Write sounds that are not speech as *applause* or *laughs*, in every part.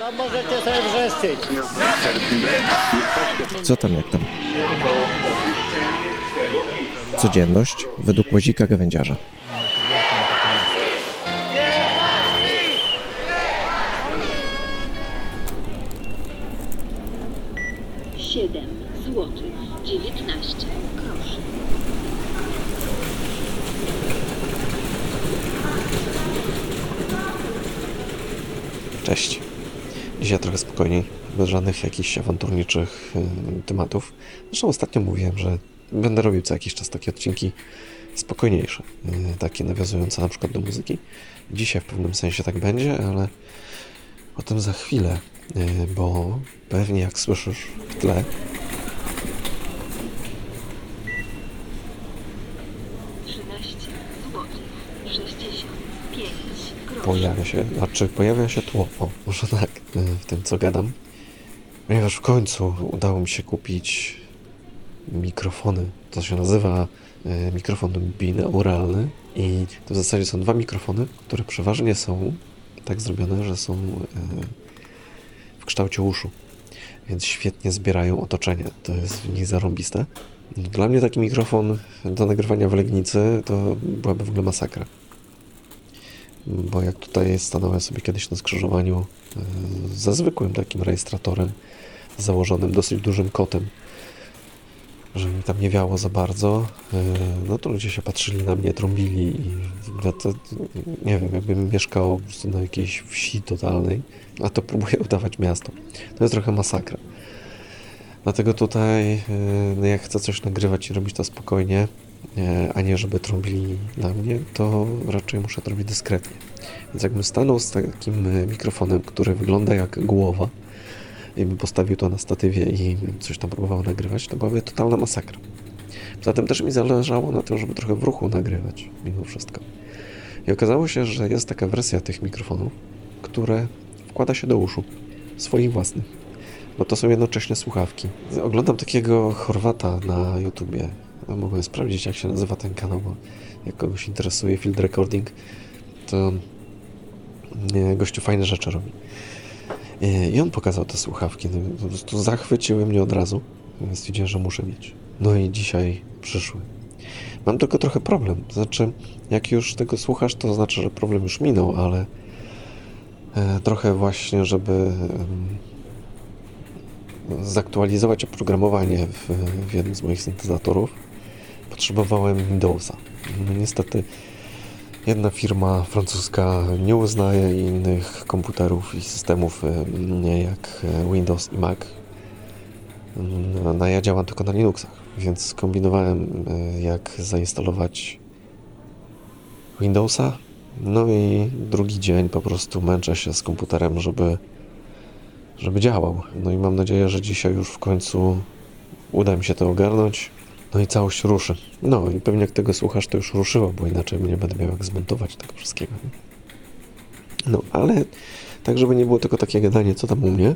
No możecie sobie wrzeszczyć. Co tam jak tam? Codzienność według łazika gawędziarza. Siedem złotych dziewiętnaście groszy. Cześć. Dzisiaj trochę spokojniej, bez żadnych jakichś awanturniczych y, tematów. Zresztą ostatnio mówiłem, że będę robił co jakiś czas takie odcinki spokojniejsze, y, takie nawiązujące na przykład do muzyki. Dzisiaj w pewnym sensie tak będzie, ale o tym za chwilę, y, bo pewnie jak słyszysz w tle, złotych sześćdziesiąt pięć groszy. Pojawia się, znaczy pojawia się tło, o, może tak, y, w tym co gadam. Ponieważ w końcu udało mi się kupić mikrofony. To się nazywa y, mikrofon binauralny i to w zasadzie są dwa mikrofony, które przeważnie są tak zrobione, że są y, w kształcie uszu. Więc świetnie zbierają otoczenie. To jest w nich zarąbiste. Dla mnie taki mikrofon do nagrywania w Legnicy to byłaby w ogóle masakra bo jak tutaj stanąłem sobie kiedyś na skrzyżowaniu ze zwykłym takim rejestratorem założonym dosyć dużym kotem, że mi tam nie wiało za bardzo, e, no to ludzie się patrzyli na mnie, trąbili i ja to, nie wiem, jakbym mieszkał na jakiejś wsi totalnej, a to próbuję *laughs* udawać miasto. To jest trochę masakra. Dlatego tutaj, e, no jak chcę coś nagrywać i robić to spokojnie, a nie żeby trąbili na mnie, to raczej muszę to robić dyskretnie. Więc jakbym stanął z takim e, mikrofonem, który wygląda jak głowa i bym postawił to na statywie i coś tam próbował nagrywać, to byłaby totalna masakra. Poza tym też mi zależało na tym, żeby trochę w ruchu nagrywać, mimo wszystko. I okazało się, że jest taka wersja tych mikrofonów, które wkłada się do uszu, swoich własnych bo to są jednocześnie słuchawki. Oglądam takiego Chorwata na YouTubie. Mogłem sprawdzić, jak się nazywa ten kanał, bo jak kogoś interesuje field recording, to nie, gościu fajne rzeczy robi. E, I on pokazał te słuchawki. No, po prostu zachwyciły mnie od razu. Stwierdziłem, że muszę mieć. No i dzisiaj przyszły. Mam tylko trochę problem. Znaczy, jak już tego słuchasz, to znaczy, że problem już minął, ale e, trochę właśnie, żeby zaktualizować oprogramowanie w, w jednym z moich syntezatorów, potrzebowałem Windowsa. Niestety jedna firma francuska nie uznaje innych komputerów i systemów e, jak Windows i Mac. No, ja działam tylko na Linuxach, więc kombinowałem e, jak zainstalować Windowsa. No i drugi dzień po prostu męczę się z komputerem, żeby żeby działał. No i mam nadzieję, że dzisiaj już w końcu uda mi się to ogarnąć. No i całość ruszy. No i pewnie jak tego słuchasz, to już ruszyło, bo inaczej nie będę miał jak zmontować tego wszystkiego. No, ale tak, żeby nie było tylko takie gadanie, co tam u mnie,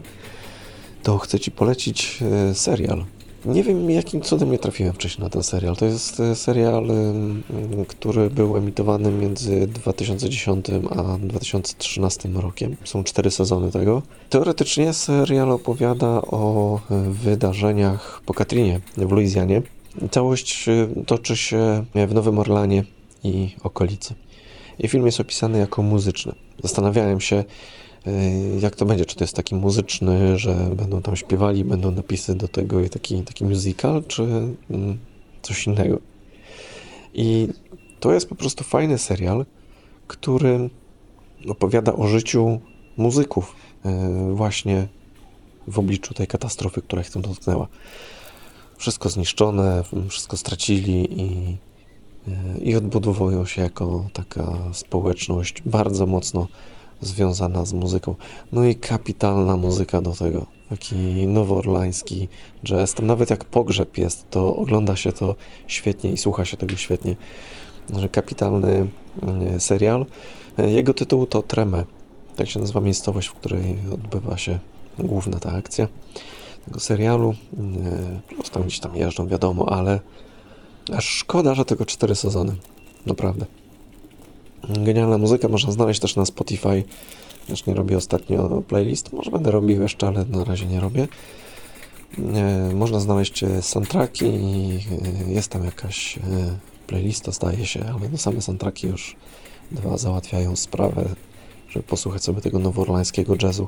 to chcę Ci polecić e, serial. Nie wiem, jakim cudem nie trafiłem wcześniej na ten serial. To jest e, serial, em, który był emitowany między 2010 a 2013 rokiem. Są cztery sezony tego. Teoretycznie serial opowiada o e, wydarzeniach po Katrinie w Luizjanie. Całość e, toczy się w Nowym Orlanie i okolicy. I film jest opisany jako muzyczny. Zastanawiałem się, y, jak to będzie, czy to jest taki muzyczny, że będą tam śpiewali, będą napisy do tego i taki, taki musical, czy mm, coś innego. I to jest po prostu fajny serial, który opowiada o życiu muzyków y, właśnie w obliczu tej katastrofy, która ich tam dotknęła. Wszystko zniszczone, wszystko stracili i i odbudowują się jako taka społeczność bardzo mocno związana z muzyką. No i kapitalna muzyka do tego. Taki nowoorlański jazz. Tam nawet jak pogrzeb jest, to ogląda się to świetnie i słucha się tego świetnie. Kapitalny mm, serial. Jego tytuł to Treme. Tak się nazywa miejscowość, w której odbywa się główna ta akcja tego serialu. Plus tam gdzieś tam jeżdżą, wiadomo, ale szkoda, że tylko cztery sezony. Naprawdę. Genialna muzyka można znaleźć też na Spotify. Też nie robię ostatnio playlist. Może będę robił jeszcze, ale na razie nie robię. E, Można znaleźć e, soundtracki i e, jest tam jakaś e, playlista, zdaje się, ale no same soundtracki już dwa załatwiają sprawę, żeby posłuchać sobie tego nowoorlańskiego jazzu.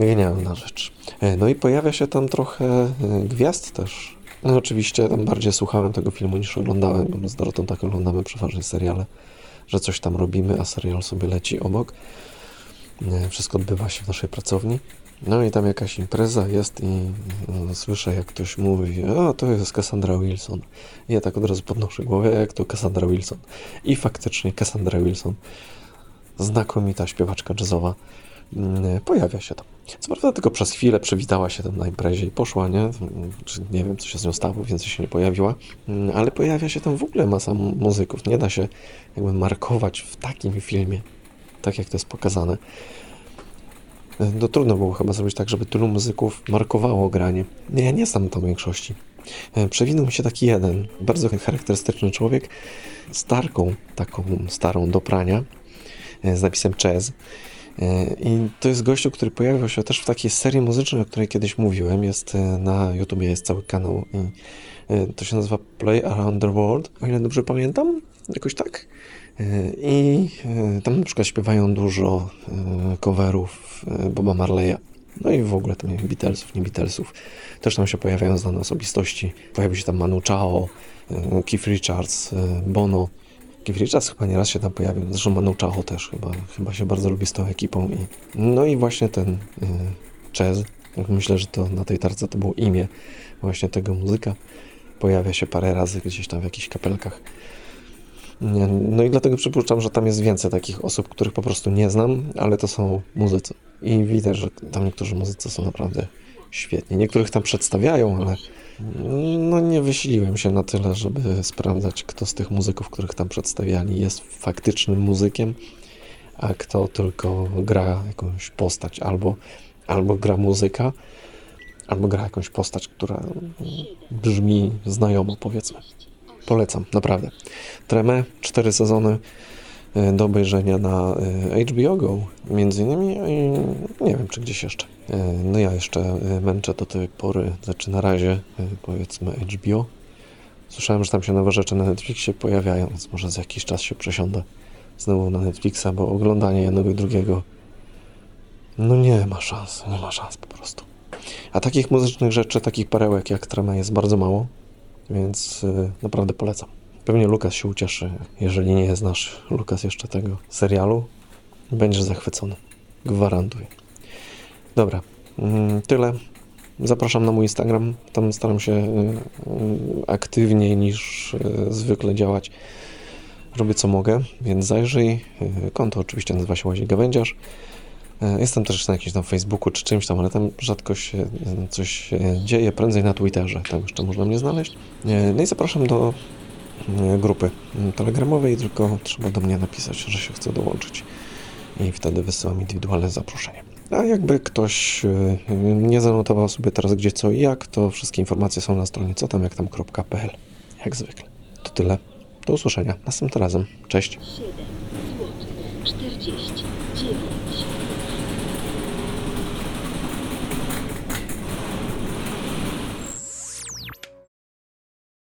Genialna rzecz. E, No i pojawia się tam trochę e, gwiazd też. No oczywiście tam bardziej słuchałem tego filmu niż oglądałem, bo my z Dorotą tak oglądamy przeważnie seriale, że coś tam robimy, a serial sobie leci obok. Wszystko odbywa się w naszej pracowni. No i tam jakaś impreza jest i słyszę jak ktoś mówi, a to jest Cassandra Wilson. I ja tak od razu podnoszę głowę, jak to Cassandra Wilson. I faktycznie Cassandra Wilson, znakomita śpiewaczka jazzowa, mm, pojawia się tam. Co prawda tylko przez chwilę przywitała się tam na imprezie i poszła, nie? Nie wiem, co się z nią stało, więc się nie pojawiła. Mm, Ale pojawia się tam w ogóle masa mu- muzyków. Nie da się jakby markować w takim filmie, tak jak to jest pokazane. No trudno było chyba zrobić tak, żeby tylu muzyków markowało granie. Nie, ja nie znam tam większości. E, Przewinął mi się taki jeden, bardzo charakterystyczny człowiek, z tarką taką starą do prania, e, z napisem Chess. E, I to jest gościu, który pojawił się też w takiej serii muzycznej, o której kiedyś mówiłem. Jest e, na YouTubie, jest cały kanał i e, to się nazywa Play Around the World, o ile dobrze pamiętam, jakoś tak. I tam na przykład śpiewają dużo coverów Boba Marleya. No i w ogóle tam Beatlesów, nie Beatlesów. Też tam się pojawiają znane osobistości. Pojawił się tam Manu Chao, Keith Richards, Bono. Richards chyba nieraz się tam pojawił. Zresztą Manu Chao też chyba, chyba się bardzo lubi z tą ekipą. I, no i właśnie ten e, Chaz, myślę, że to na tej tarce to było imię właśnie tego muzyka. Pojawia się parę razy gdzieś tam w jakichś kapelkach. No i dlatego przypuszczam, że tam jest więcej takich osób, których po prostu nie znam, ale to są muzycy. I widać, że tam niektórzy muzycy są naprawdę świetni. Niektórych tam przedstawiają, ale no nie wysiliłem się na tyle, żeby sprawdzać, kto z tych muzyków, których tam przedstawiali, jest faktycznym muzykiem, a kto tylko gra jakąś postać, albo, albo gra muzyka, albo gra jakąś postać, która brzmi znajomo, powiedzmy. Polecam, naprawdę. Tremę, cztery sezony do obejrzenia na e, HBO Go, między innymi, i nie wiem, czy gdzieś jeszcze. E, No ja jeszcze e, męczę do tej pory, znaczy na razie, e, powiedzmy HBO. Słyszałem, że tam się nowe rzeczy na Netflixie pojawiają, więc może za jakiś czas się przesiądę znowu na Netflixa, bo oglądanie jednego i drugiego no nie ma szans, nie ma szans po prostu. A takich muzycznych rzeczy, takich perełek jak Trema jest bardzo mało, więc naprawdę polecam. Pewnie Lukas się ucieszy, jeżeli nie znasz Lukas jeszcze tego serialu. Będziesz zachwycony. Gwarantuję. Dobra, mm, tyle. Zapraszam na mój Instagram. Tam staram się y, y, aktywniej niż y, zwykle działać. Robię co mogę, więc zajrzyj. Konto oczywiście nazywa się Łazik Gawędziarz. Jestem też na jakimś tam Facebooku czy czymś tam, ale tam rzadko się coś dzieje, prędzej na Twitterze, tam jeszcze można mnie znaleźć. No i zapraszam do grupy m, telegramowej, tylko trzeba do mnie napisać, że się chce dołączyć i wtedy wysyłam indywidualne zaproszenie. A jakby ktoś e, nie zanotował sobie teraz gdzie co i jak, to wszystkie informacje są na stronie cotamjaktam.pl jak zwykle. To tyle. Do usłyszenia następnym razem. Cześć. 7 zł 40